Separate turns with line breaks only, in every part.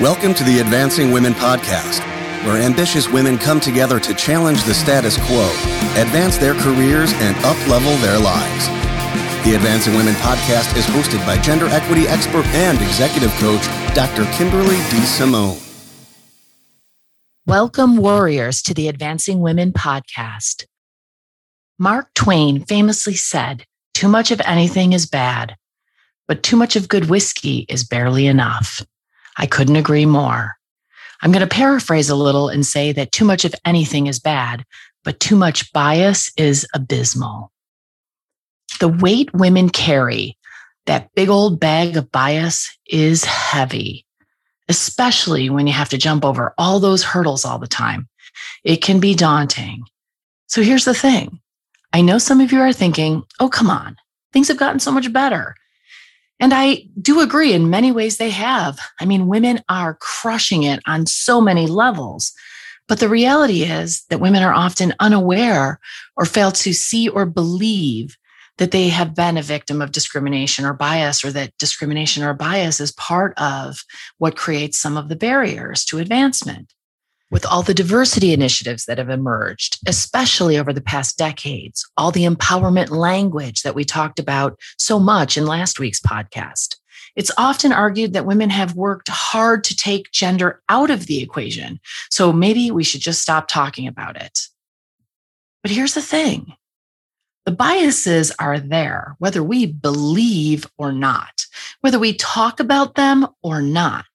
Welcome to the Advancing Women Podcast, where ambitious women come together to challenge the status quo, advance their careers, and uplevel their lives. The Advancing Women Podcast is hosted by gender equity expert and executive coach, Dr. Kimberly D. Simone.
Welcome, warriors, to the Advancing Women Podcast. Mark Twain famously said, Too much of anything is bad, but too much of good whiskey is barely enough. I couldn't agree more. I'm going to paraphrase a little and say that too much of anything is bad, but too much bias is abysmal. The weight women carry, that big old bag of bias, is heavy, especially when you have to jump over all those hurdles all the time. It can be daunting. So here's the thing I know some of you are thinking, oh, come on, things have gotten so much better. And I do agree in many ways they have. I mean, women are crushing it on so many levels. But the reality is that women are often unaware or fail to see or believe that they have been a victim of discrimination or bias, or that discrimination or bias is part of what creates some of the barriers to advancement with all the diversity initiatives that have emerged, especially over the past decades, all the empowerment language that we talked about so much in last week's podcast. It's often argued that women have worked hard to take gender out of the equation. So maybe we should just stop talking about it. But here's the thing the biases are there, whether we believe or not, whether we talk about them or not.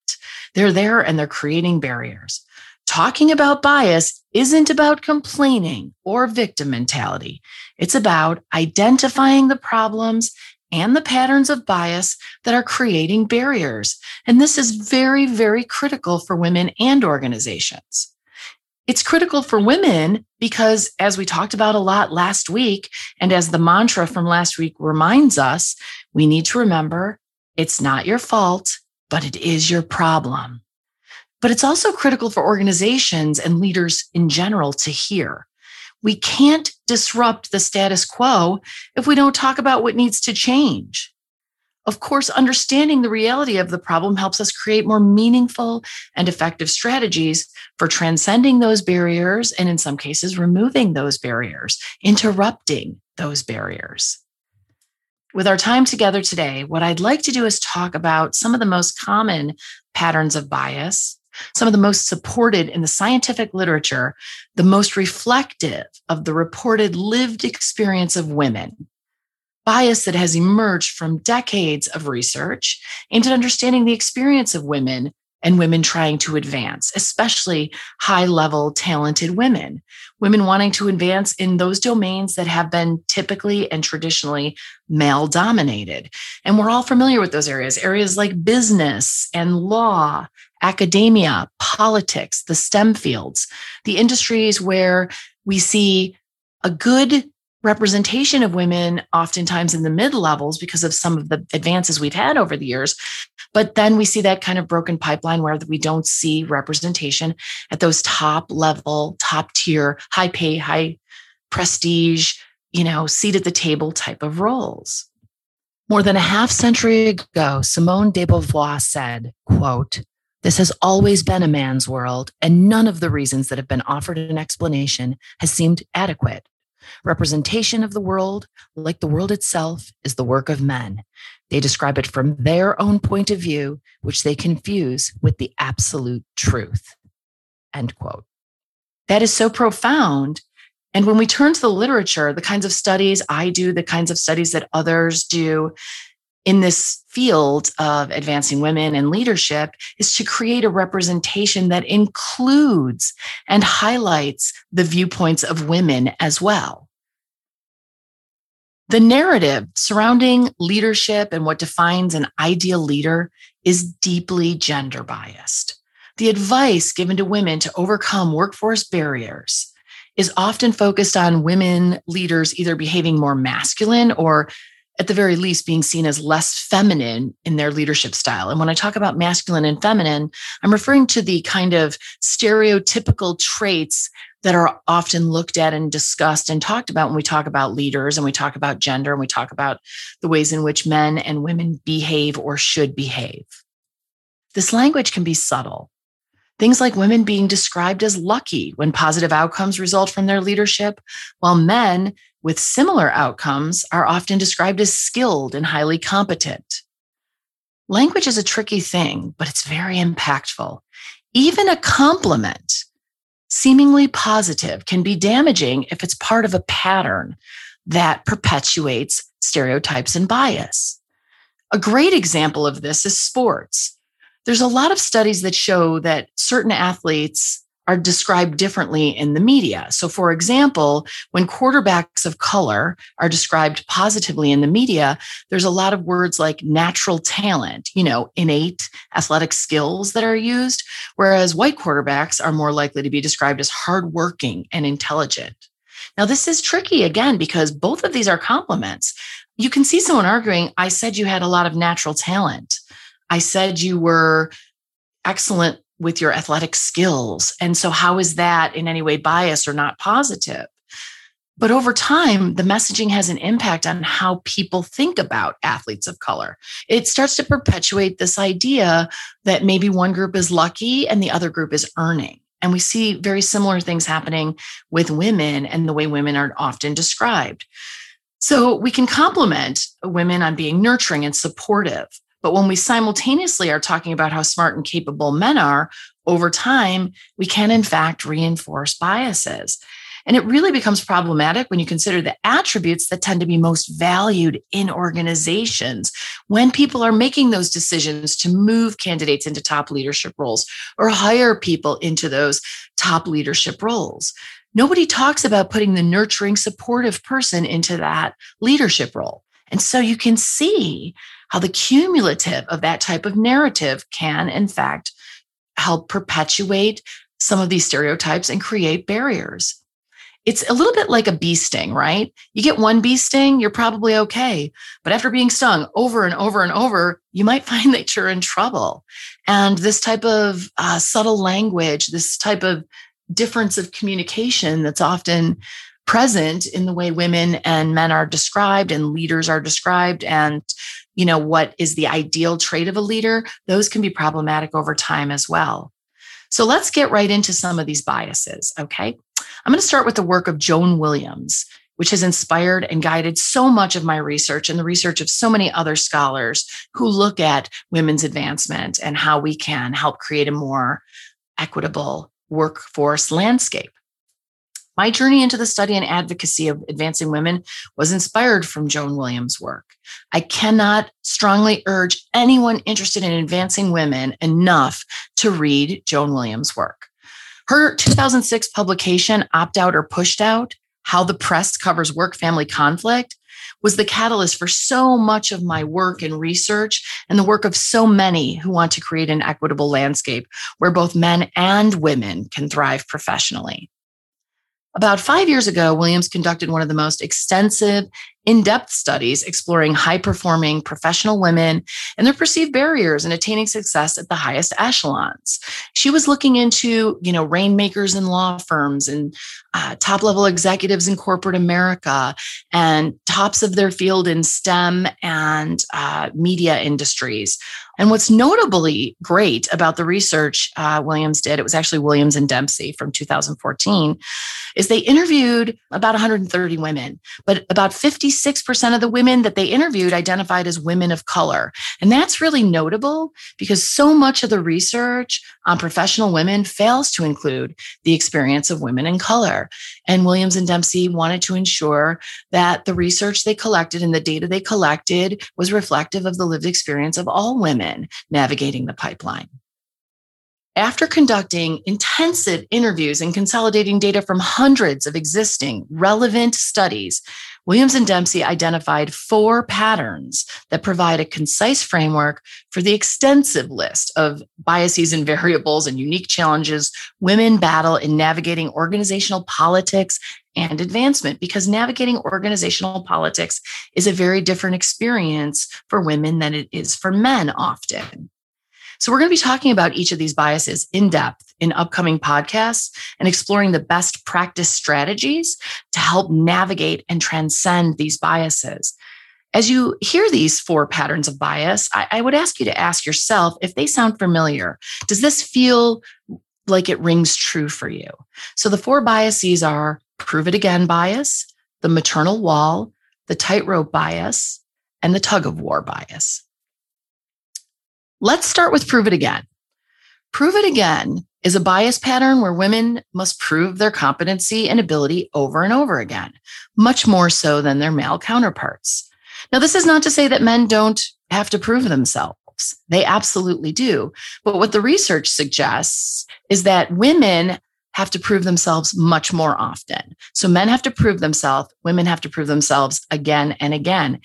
They're there and they're creating barriers. Talking about bias isn't about complaining or victim mentality. It's about identifying the problems and the patterns of bias that are creating barriers. And this is very, very critical for women and organizations. It's critical for women because, as we talked about a lot last week, and as the mantra from last week reminds us, we need to remember it's not your fault, but it is your problem. But it's also critical for organizations and leaders in general to hear. We can't disrupt the status quo if we don't talk about what needs to change. Of course, understanding the reality of the problem helps us create more meaningful and effective strategies for transcending those barriers and, in some cases, removing those barriers, interrupting those barriers. With our time together today, what I'd like to do is talk about some of the most common patterns of bias some of the most supported in the scientific literature, the most reflective of the reported lived experience of women. Bias that has emerged from decades of research into understanding the experience of women and women trying to advance, especially high level talented women, women wanting to advance in those domains that have been typically and traditionally male dominated. And we're all familiar with those areas, areas like business and law academia, politics, the STEM fields, the industries where we see a good representation of women oftentimes in the mid levels because of some of the advances we've had over the years. But then we see that kind of broken pipeline where we don't see representation at those top level top tier high pay high prestige you know seat at the table type of roles. More than a half century ago simone de beauvoir said quote this has always been a man's world, and none of the reasons that have been offered an explanation has seemed adequate. Representation of the world, like the world itself, is the work of men. They describe it from their own point of view, which they confuse with the absolute truth. End quote. That is so profound. And when we turn to the literature, the kinds of studies I do, the kinds of studies that others do, in this field of advancing women and leadership is to create a representation that includes and highlights the viewpoints of women as well. The narrative surrounding leadership and what defines an ideal leader is deeply gender biased. The advice given to women to overcome workforce barriers is often focused on women leaders either behaving more masculine or at the very least being seen as less feminine in their leadership style. And when I talk about masculine and feminine, I'm referring to the kind of stereotypical traits that are often looked at and discussed and talked about when we talk about leaders and we talk about gender and we talk about the ways in which men and women behave or should behave. this language can be subtle. Things like women being described as lucky when positive outcomes result from their leadership, while men with similar outcomes are often described as skilled and highly competent. Language is a tricky thing, but it's very impactful. Even a compliment, seemingly positive, can be damaging if it's part of a pattern that perpetuates stereotypes and bias. A great example of this is sports there's a lot of studies that show that certain athletes are described differently in the media. So, for example, when quarterbacks of color are described positively in the media, there's a lot of words like natural talent, you know, innate athletic skills that are used, whereas white quarterbacks are more likely to be described as hardworking and intelligent. Now, this is tricky again because both of these are compliments. You can see someone arguing, I said you had a lot of natural talent. I said you were excellent with your athletic skills. And so, how is that in any way biased or not positive? But over time, the messaging has an impact on how people think about athletes of color. It starts to perpetuate this idea that maybe one group is lucky and the other group is earning. And we see very similar things happening with women and the way women are often described. So we can compliment women on being nurturing and supportive. But when we simultaneously are talking about how smart and capable men are, over time, we can in fact reinforce biases. And it really becomes problematic when you consider the attributes that tend to be most valued in organizations when people are making those decisions to move candidates into top leadership roles or hire people into those top leadership roles. Nobody talks about putting the nurturing, supportive person into that leadership role. And so you can see how the cumulative of that type of narrative can, in fact, help perpetuate some of these stereotypes and create barriers. It's a little bit like a bee sting, right? You get one bee sting, you're probably okay. But after being stung over and over and over, you might find that you're in trouble. And this type of uh, subtle language, this type of difference of communication that's often present in the way women and men are described and leaders are described and you know what is the ideal trait of a leader those can be problematic over time as well. So let's get right into some of these biases okay? I'm going to start with the work of joan williams which has inspired and guided so much of my research and the research of so many other scholars who look at women's advancement and how we can help create a more equitable workforce landscape my journey into the study and advocacy of advancing women was inspired from Joan Williams' work. I cannot strongly urge anyone interested in advancing women enough to read Joan Williams' work. Her 2006 publication, Opt Out or Pushed Out How the Press Covers Work Family Conflict, was the catalyst for so much of my work and research and the work of so many who want to create an equitable landscape where both men and women can thrive professionally. About five years ago, Williams conducted one of the most extensive, in depth studies exploring high performing professional women and their perceived barriers in attaining success at the highest echelons. She was looking into, you know, rainmakers in law firms and uh, top level executives in corporate America and tops of their field in STEM and uh, media industries. And what's notably great about the research uh, Williams did, it was actually Williams and Dempsey from 2014, is they interviewed about 130 women, but about 56% of the women that they interviewed identified as women of color. And that's really notable because so much of the research on professional women fails to include the experience of women in color. And Williams and Dempsey wanted to ensure that the research they collected and the data they collected was reflective of the lived experience of all women navigating the pipeline. After conducting intensive interviews and consolidating data from hundreds of existing relevant studies, Williams and Dempsey identified four patterns that provide a concise framework for the extensive list of biases and variables and unique challenges women battle in navigating organizational politics and advancement because navigating organizational politics is a very different experience for women than it is for men often. So, we're going to be talking about each of these biases in depth in upcoming podcasts and exploring the best practice strategies to help navigate and transcend these biases. As you hear these four patterns of bias, I, I would ask you to ask yourself if they sound familiar. Does this feel like it rings true for you? So the four biases are prove it again bias, the maternal wall, the tightrope bias, and the tug of war bias. Let's start with prove it again. Prove it again is a bias pattern where women must prove their competency and ability over and over again, much more so than their male counterparts. Now, this is not to say that men don't have to prove themselves. They absolutely do. But what the research suggests is that women have to prove themselves much more often. So men have to prove themselves, women have to prove themselves again and again.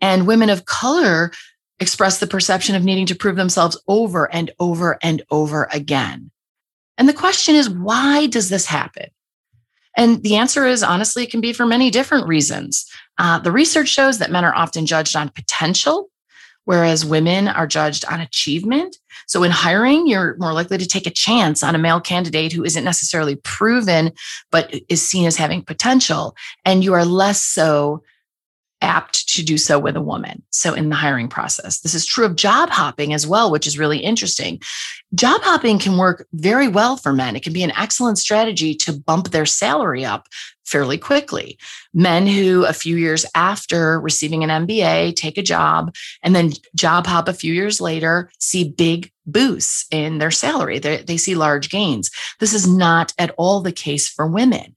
And women of color express the perception of needing to prove themselves over and over and over again. And the question is, why does this happen? And the answer is honestly, it can be for many different reasons. Uh, the research shows that men are often judged on potential whereas women are judged on achievement. So in hiring, you're more likely to take a chance on a male candidate who isn't necessarily proven, but is seen as having potential. And you are less so apt to do so with a woman. So in the hiring process, this is true of job hopping as well, which is really interesting. Job hopping can work very well for men. It can be an excellent strategy to bump their salary up fairly quickly. Men who a few years after receiving an MBA take a job and then job hop a few years later see big boosts in their salary. They, they see large gains. This is not at all the case for women.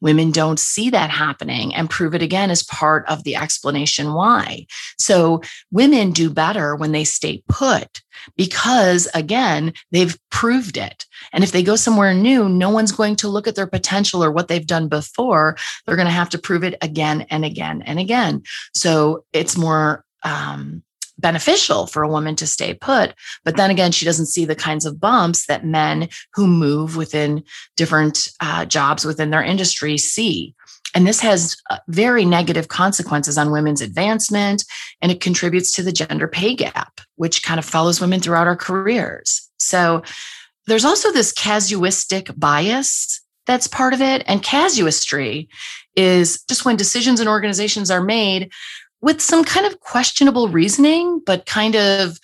Women don't see that happening and prove it again as part of the explanation why. So women do better when they stay put because again, they've proved it. And if they go somewhere new, no one's going to look at their potential or what they've done before. They're going to have to prove it again and again and again. So it's more um, beneficial for a woman to stay put. But then again, she doesn't see the kinds of bumps that men who move within different uh, jobs within their industry see. And this has uh, very negative consequences on women's advancement, and it contributes to the gender pay gap, which kind of follows women throughout our careers. So there's also this casuistic bias that's part of it. And casuistry is just when decisions and organizations are made with some kind of questionable reasoning, but kind of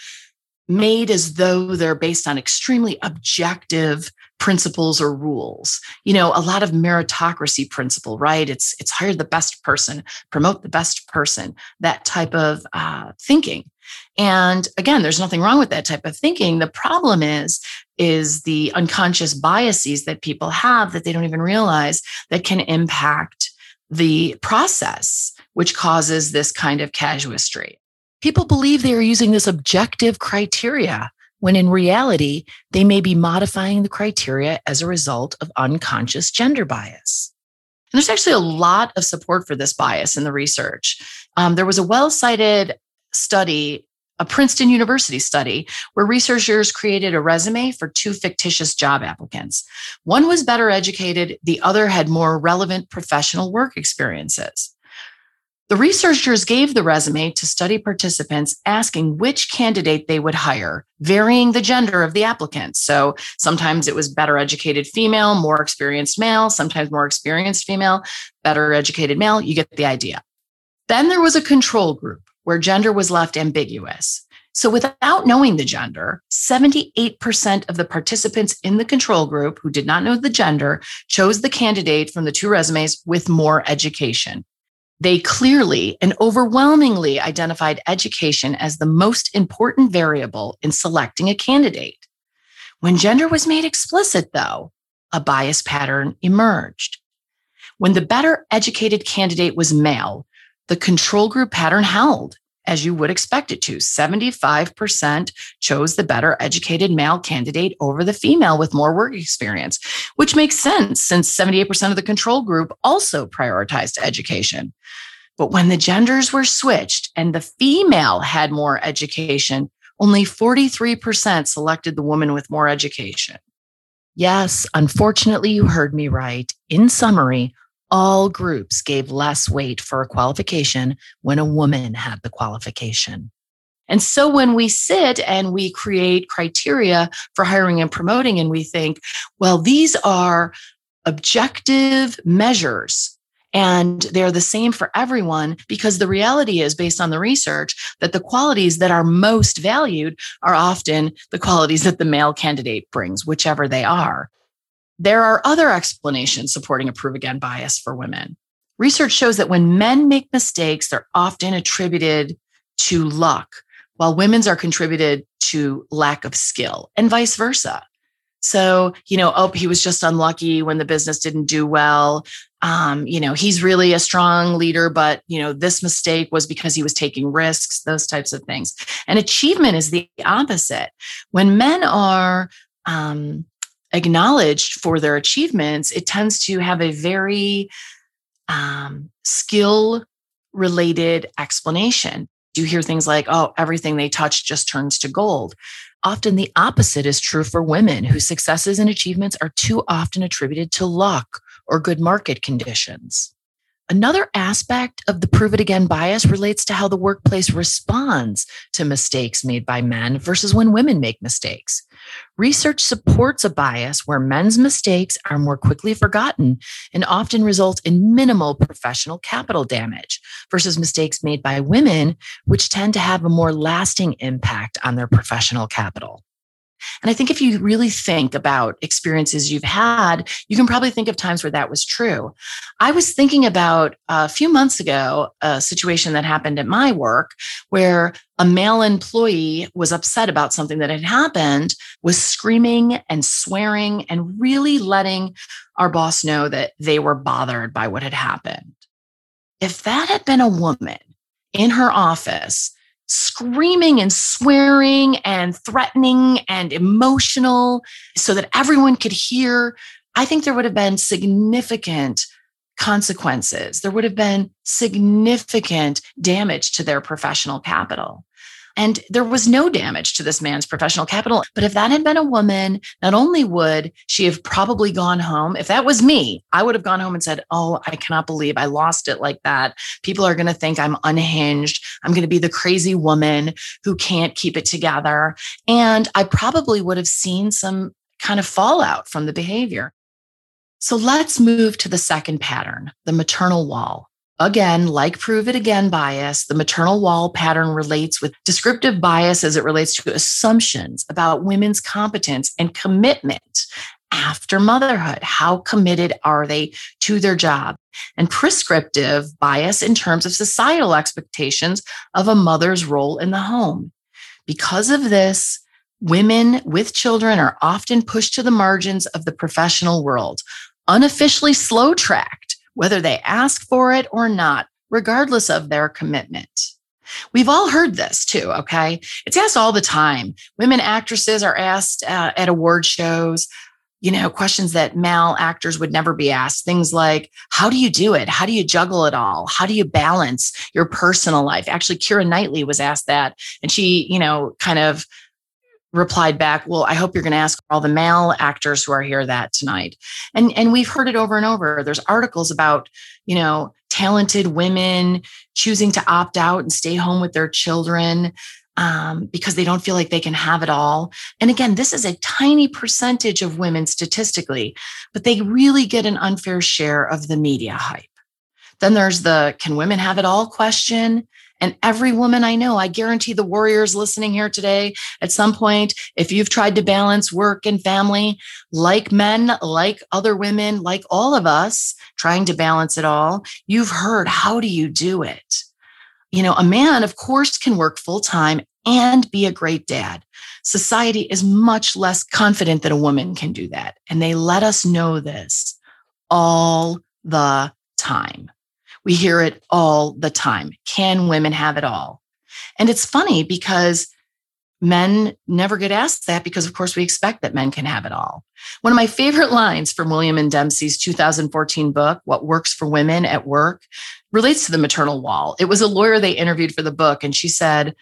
made as though they're based on extremely objective principles or rules. You know a lot of meritocracy principle right? It's it's hire the best person promote the best person that type of uh, thinking. And again there's nothing wrong with that type of thinking. The problem is is the unconscious biases that people have that they don't even realize that can impact the process which causes this kind of casuistry. People believe they are using this objective criteria when in reality, they may be modifying the criteria as a result of unconscious gender bias. And there's actually a lot of support for this bias in the research. Um, there was a well cited study, a Princeton University study, where researchers created a resume for two fictitious job applicants. One was better educated, the other had more relevant professional work experiences. The researchers gave the resume to study participants asking which candidate they would hire, varying the gender of the applicants. So sometimes it was better educated female, more experienced male, sometimes more experienced female, better educated male. You get the idea. Then there was a control group where gender was left ambiguous. So, without knowing the gender, 78% of the participants in the control group who did not know the gender chose the candidate from the two resumes with more education. They clearly and overwhelmingly identified education as the most important variable in selecting a candidate. When gender was made explicit, though, a bias pattern emerged. When the better educated candidate was male, the control group pattern held as you would expect it to. 75% chose the better educated male candidate over the female with more work experience, which makes sense since 78% of the control group also prioritized education. But when the genders were switched and the female had more education, only 43% selected the woman with more education. Yes, unfortunately, you heard me right. In summary, all groups gave less weight for a qualification when a woman had the qualification. And so when we sit and we create criteria for hiring and promoting, and we think, well, these are objective measures And they're the same for everyone because the reality is, based on the research, that the qualities that are most valued are often the qualities that the male candidate brings, whichever they are. There are other explanations supporting a prove again bias for women. Research shows that when men make mistakes, they're often attributed to luck, while women's are contributed to lack of skill, and vice versa. So, you know, oh, he was just unlucky when the business didn't do well. Um, you know, he's really a strong leader, but, you know, this mistake was because he was taking risks, those types of things. And achievement is the opposite. When men are um, acknowledged for their achievements, it tends to have a very um, skill related explanation. You hear things like, oh, everything they touch just turns to gold. Often the opposite is true for women whose successes and achievements are too often attributed to luck or good market conditions. Another aspect of the prove it again bias relates to how the workplace responds to mistakes made by men versus when women make mistakes. Research supports a bias where men's mistakes are more quickly forgotten and often result in minimal professional capital damage versus mistakes made by women, which tend to have a more lasting impact on their professional capital. And I think if you really think about experiences you've had, you can probably think of times where that was true. I was thinking about a few months ago a situation that happened at my work where a male employee was upset about something that had happened, was screaming and swearing and really letting our boss know that they were bothered by what had happened. If that had been a woman in her office, screaming and swearing and threatening and emotional so that everyone could hear, I think there would have been significant consequences. There would have been significant damage to their professional capital. And there was no damage to this man's professional capital. But if that had been a woman, not only would she have probably gone home, if that was me, I would have gone home and said, Oh, I cannot believe I lost it like that. People are going to think I'm unhinged. I'm going to be the crazy woman who can't keep it together. And I probably would have seen some kind of fallout from the behavior. So let's move to the second pattern, the maternal wall. Again, like prove it again bias, the maternal wall pattern relates with descriptive bias as it relates to assumptions about women's competence and commitment after motherhood. How committed are they to their job? And prescriptive bias in terms of societal expectations of a mother's role in the home. Because of this, women with children are often pushed to the margins of the professional world, unofficially slow tracked whether they ask for it or not, regardless of their commitment. We've all heard this too, okay? It's asked all the time. Women actresses are asked uh, at award shows, you know, questions that male actors would never be asked. Things like, how do you do it? How do you juggle it all? How do you balance your personal life? Actually, Keira Knightley was asked that, and she, you know, kind of replied back, "Well, I hope you're going to ask all the male actors who are here that tonight." And and we've heard it over and over. There's articles about, you know, talented women choosing to opt out and stay home with their children um, because they don't feel like they can have it all. And again, this is a tiny percentage of women statistically, but they really get an unfair share of the media hype. Then there's the can women have it all question. And every woman I know, I guarantee the warriors listening here today, at some point, if you've tried to balance work and family, like men, like other women, like all of us trying to balance it all, you've heard, how do you do it? You know, a man, of course, can work full time and be a great dad. Society is much less confident that a woman can do that. And they let us know this all the time. We hear it all the time. Can women have it all? And it's funny because men never get asked that because, of course, we expect that men can have it all. One of my favorite lines from William and Dempsey's 2014 book, What Works for Women at Work, relates to the maternal wall. It was a lawyer they interviewed for the book, and she said,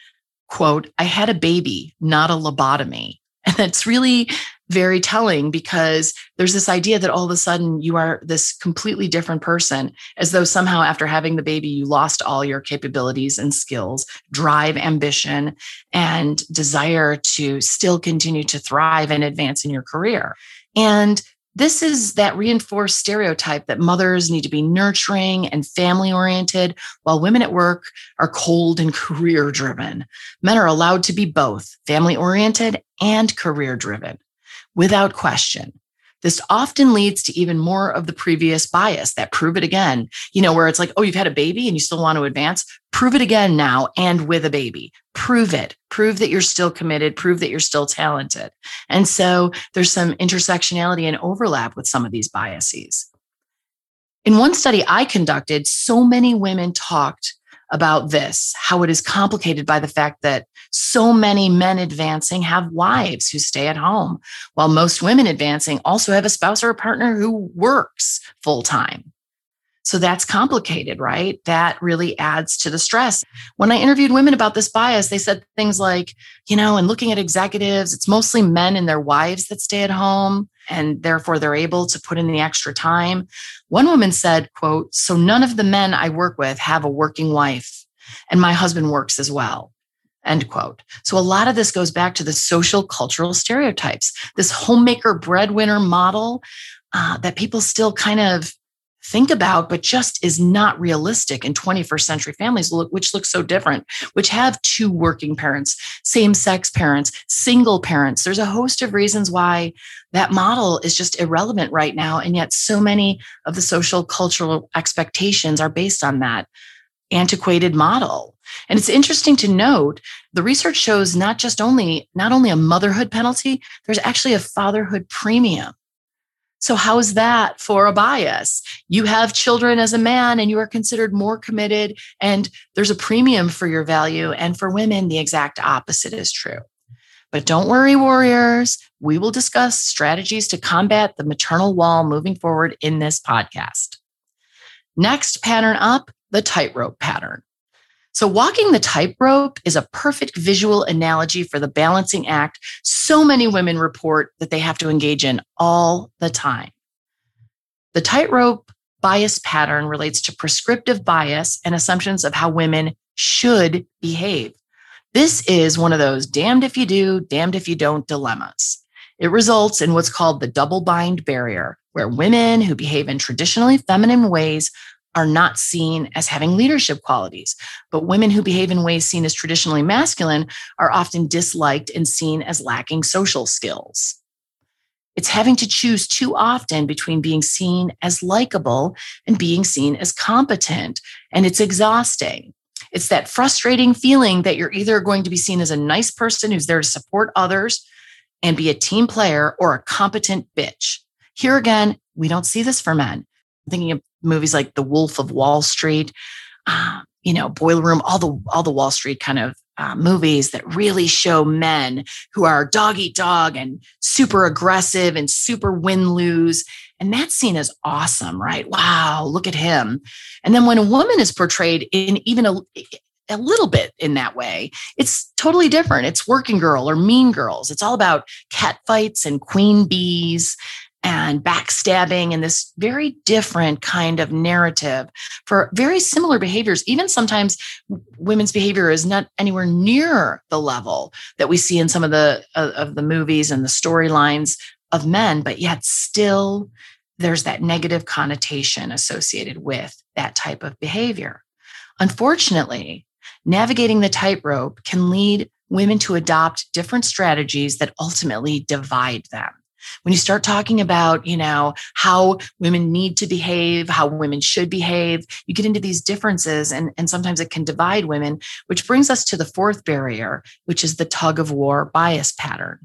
quote, I had a baby, not a lobotomy. And that's really very telling because there's this idea that all of a sudden you are this completely different person, as though somehow after having the baby, you lost all your capabilities and skills, drive, ambition, and desire to still continue to thrive and advance in your career. And this is that reinforced stereotype that mothers need to be nurturing and family oriented, while women at work are cold and career driven. Men are allowed to be both family oriented and career driven without question. This often leads to even more of the previous bias that prove it again, you know, where it's like, oh, you've had a baby and you still want to advance. Prove it again now and with a baby. Prove it. Prove that you're still committed. Prove that you're still talented. And so there's some intersectionality and overlap with some of these biases. In one study I conducted, so many women talked about this, how it is complicated by the fact that so many men advancing have wives who stay at home, while most women advancing also have a spouse or a partner who works full time. So that's complicated, right? That really adds to the stress. When I interviewed women about this bias, they said things like, you know, and looking at executives, it's mostly men and their wives that stay at home and therefore they're able to put in the extra time. One woman said, quote, so none of the men I work with have a working wife and my husband works as well. End quote. So a lot of this goes back to the social cultural stereotypes, this homemaker breadwinner model uh, that people still kind of think about, but just is not realistic in 21st century families, which look so different, which have two working parents, same sex parents, single parents. There's a host of reasons why that model is just irrelevant right now. And yet, so many of the social cultural expectations are based on that antiquated model. And it's interesting to note the research shows not just only not only a motherhood penalty, there's actually a fatherhood premium. So, how is that for a bias? You have children as a man and you are considered more committed, and there's a premium for your value. And for women, the exact opposite is true. But don't worry, warriors. We will discuss strategies to combat the maternal wall moving forward in this podcast. Next pattern up the tightrope pattern. So, walking the tightrope is a perfect visual analogy for the balancing act so many women report that they have to engage in all the time. The tightrope bias pattern relates to prescriptive bias and assumptions of how women should behave. This is one of those damned if you do, damned if you don't dilemmas. It results in what's called the double bind barrier, where women who behave in traditionally feminine ways are not seen as having leadership qualities. But women who behave in ways seen as traditionally masculine are often disliked and seen as lacking social skills. It's having to choose too often between being seen as likable and being seen as competent. And it's exhausting. It's that frustrating feeling that you're either going to be seen as a nice person who's there to support others and be a team player or a competent bitch. Here again, we don't see this for men. I'm thinking of movies like The Wolf of Wall Street, uh, you know, Boiler Room, all the all the Wall Street kind of uh, movies that really show men who are dog eat dog and super aggressive and super win lose. And that scene is awesome, right? Wow, look at him. And then when a woman is portrayed in even a a little bit in that way. It's totally different. It's working girl or mean girls. It's all about cat fights and queen bees and backstabbing and this very different kind of narrative for very similar behaviors. Even sometimes women's behavior is not anywhere near the level that we see in some of the of the movies and the storylines of men, but yet still there's that negative connotation associated with that type of behavior. Unfortunately, navigating the tightrope can lead women to adopt different strategies that ultimately divide them when you start talking about you know how women need to behave how women should behave you get into these differences and, and sometimes it can divide women which brings us to the fourth barrier which is the tug of war bias pattern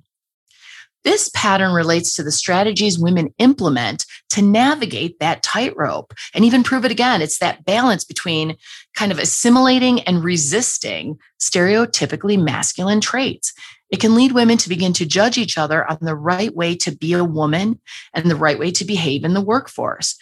this pattern relates to the strategies women implement to navigate that tightrope and even prove it again. It's that balance between kind of assimilating and resisting stereotypically masculine traits. It can lead women to begin to judge each other on the right way to be a woman and the right way to behave in the workforce.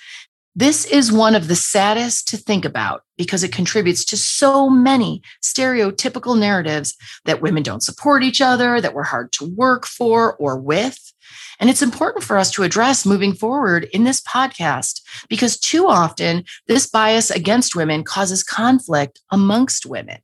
This is one of the saddest to think about because it contributes to so many stereotypical narratives that women don't support each other, that we're hard to work for or with. And it's important for us to address moving forward in this podcast because too often this bias against women causes conflict amongst women.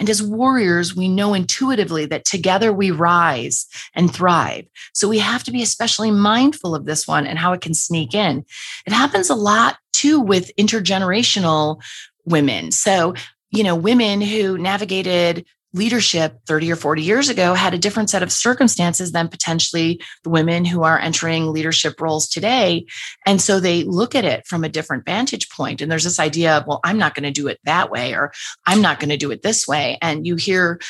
And as warriors, we know intuitively that together we rise and thrive. So we have to be especially mindful of this one and how it can sneak in. It happens a lot too with intergenerational women. So, you know, women who navigated leadership 30 or 40 years ago had a different set of circumstances than potentially the women who are entering leadership roles today. And so they look at it from a different vantage point. And there's this idea of, well, I'm not going to do it that way, or I'm not going to do it this way. And you hear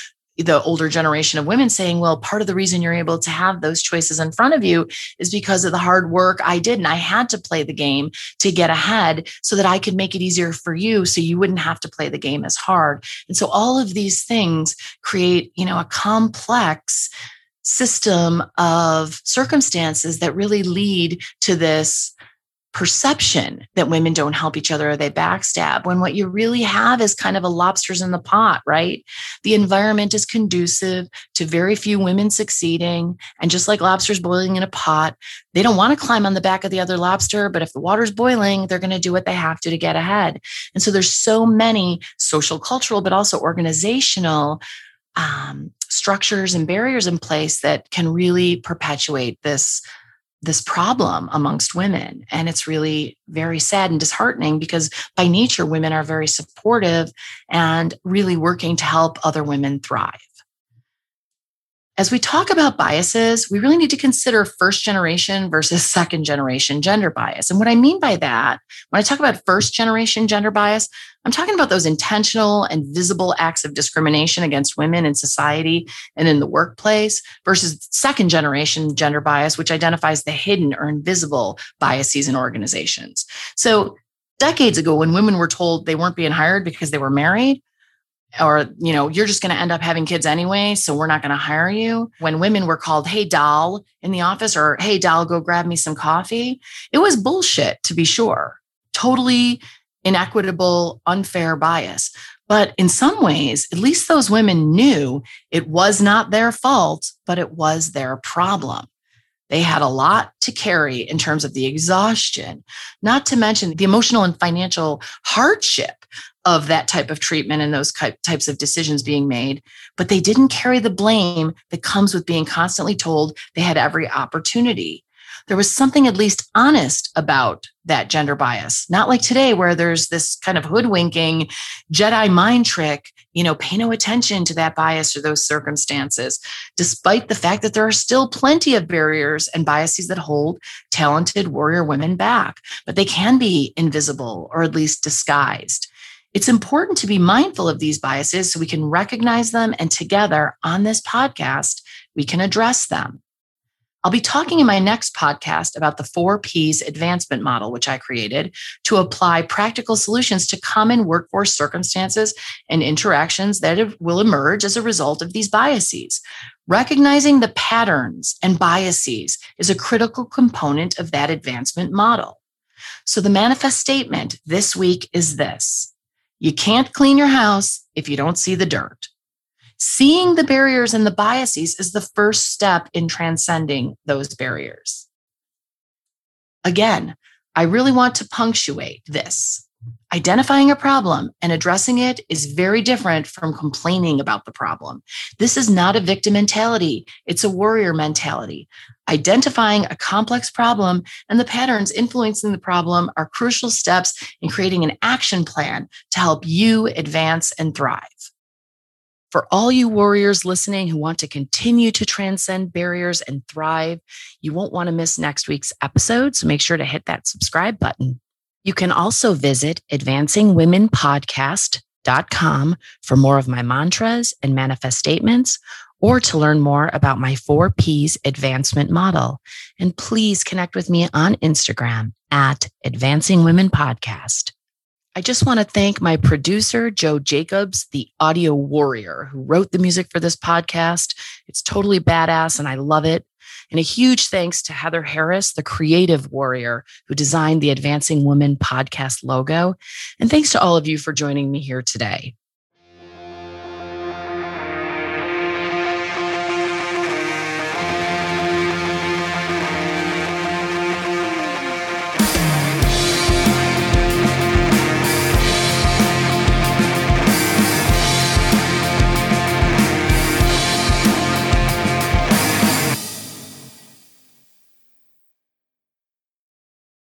the older generation of women saying, well, part of the reason you're able to have those choices in front of you is because of the hard work I did. And I had to play the game to get ahead so that I could make it easier for you. So you wouldn't have to play the game as hard. And so all of these things create, you know, a complex system of circumstances that really lead to this perception that women don't help each other or they backstab when what you really have is kind of a lobsters in the pot, right? The environment is conducive to very few women succeeding. And just like lobsters boiling in a pot, they don't want to climb on the back of the other lobster, but if the water's boiling, they're going to do what they have to to get ahead. And so there's so many social, cultural, but also organizational um, structures and barriers in place that can really perpetuate this this problem amongst women. And it's really very sad and disheartening because by nature, women are very supportive and really working to help other women thrive. As we talk about biases, we really need to consider first generation versus second generation gender bias. And what I mean by that, when I talk about first generation gender bias, I'm talking about those intentional and visible acts of discrimination against women in society and in the workplace versus second generation gender bias, which identifies the hidden or invisible biases in organizations. So, decades ago, when women were told they weren't being hired because they were married, or you know you're just going to end up having kids anyway so we're not going to hire you. When women were called hey doll in the office or hey doll go grab me some coffee it was bullshit to be sure. Totally inequitable unfair bias. But in some ways at least those women knew it was not their fault but it was their problem they had a lot to carry in terms of the exhaustion, not to mention the emotional and financial hardship of that type of treatment and those types of decisions being made, but they didn't carry the blame that comes with being constantly told they had every opportunity. There was something at least honest about that gender bias, not like today where there's this kind of hoodwinking Jedi mind trick, you know, pay no attention to that bias or those circumstances, despite the fact that there are still plenty of barriers and biases that hold talented warrior women back, but they can be invisible or at least disguised. It's important to be mindful of these biases so we can recognize them and together on this podcast, we can address them. I'll be talking in my next podcast about the four P's advancement model, which I created to apply practical solutions to common workforce circumstances and interactions that will emerge as a result of these biases. Recognizing the patterns and biases is a critical component of that advancement model. So the manifest statement this week is this you can't clean your house if you don't see the dirt. Seeing the barriers and the biases is the first step in transcending those barriers. Again, I really want to punctuate this. Identifying a problem and addressing it is very different from complaining about the problem. This is not a victim mentality, it's a warrior mentality. Identifying a complex problem and the patterns influencing the problem are crucial steps in creating an action plan to help you advance and thrive. For all you warriors listening who want to continue to transcend barriers and thrive, you won't want to miss next week's episode. So make sure to hit that subscribe button. You can also visit advancingwomenpodcast.com for more of my mantras and manifest statements, or to learn more about my four P's advancement model. And please connect with me on Instagram at Advancing Women Podcast. I just want to thank my producer, Joe Jacobs, the audio warrior who wrote the music for this podcast. It's totally badass and I love it. And a huge thanks to Heather Harris, the creative warrior who designed the Advancing Women podcast logo. And thanks to all of you for joining me here today.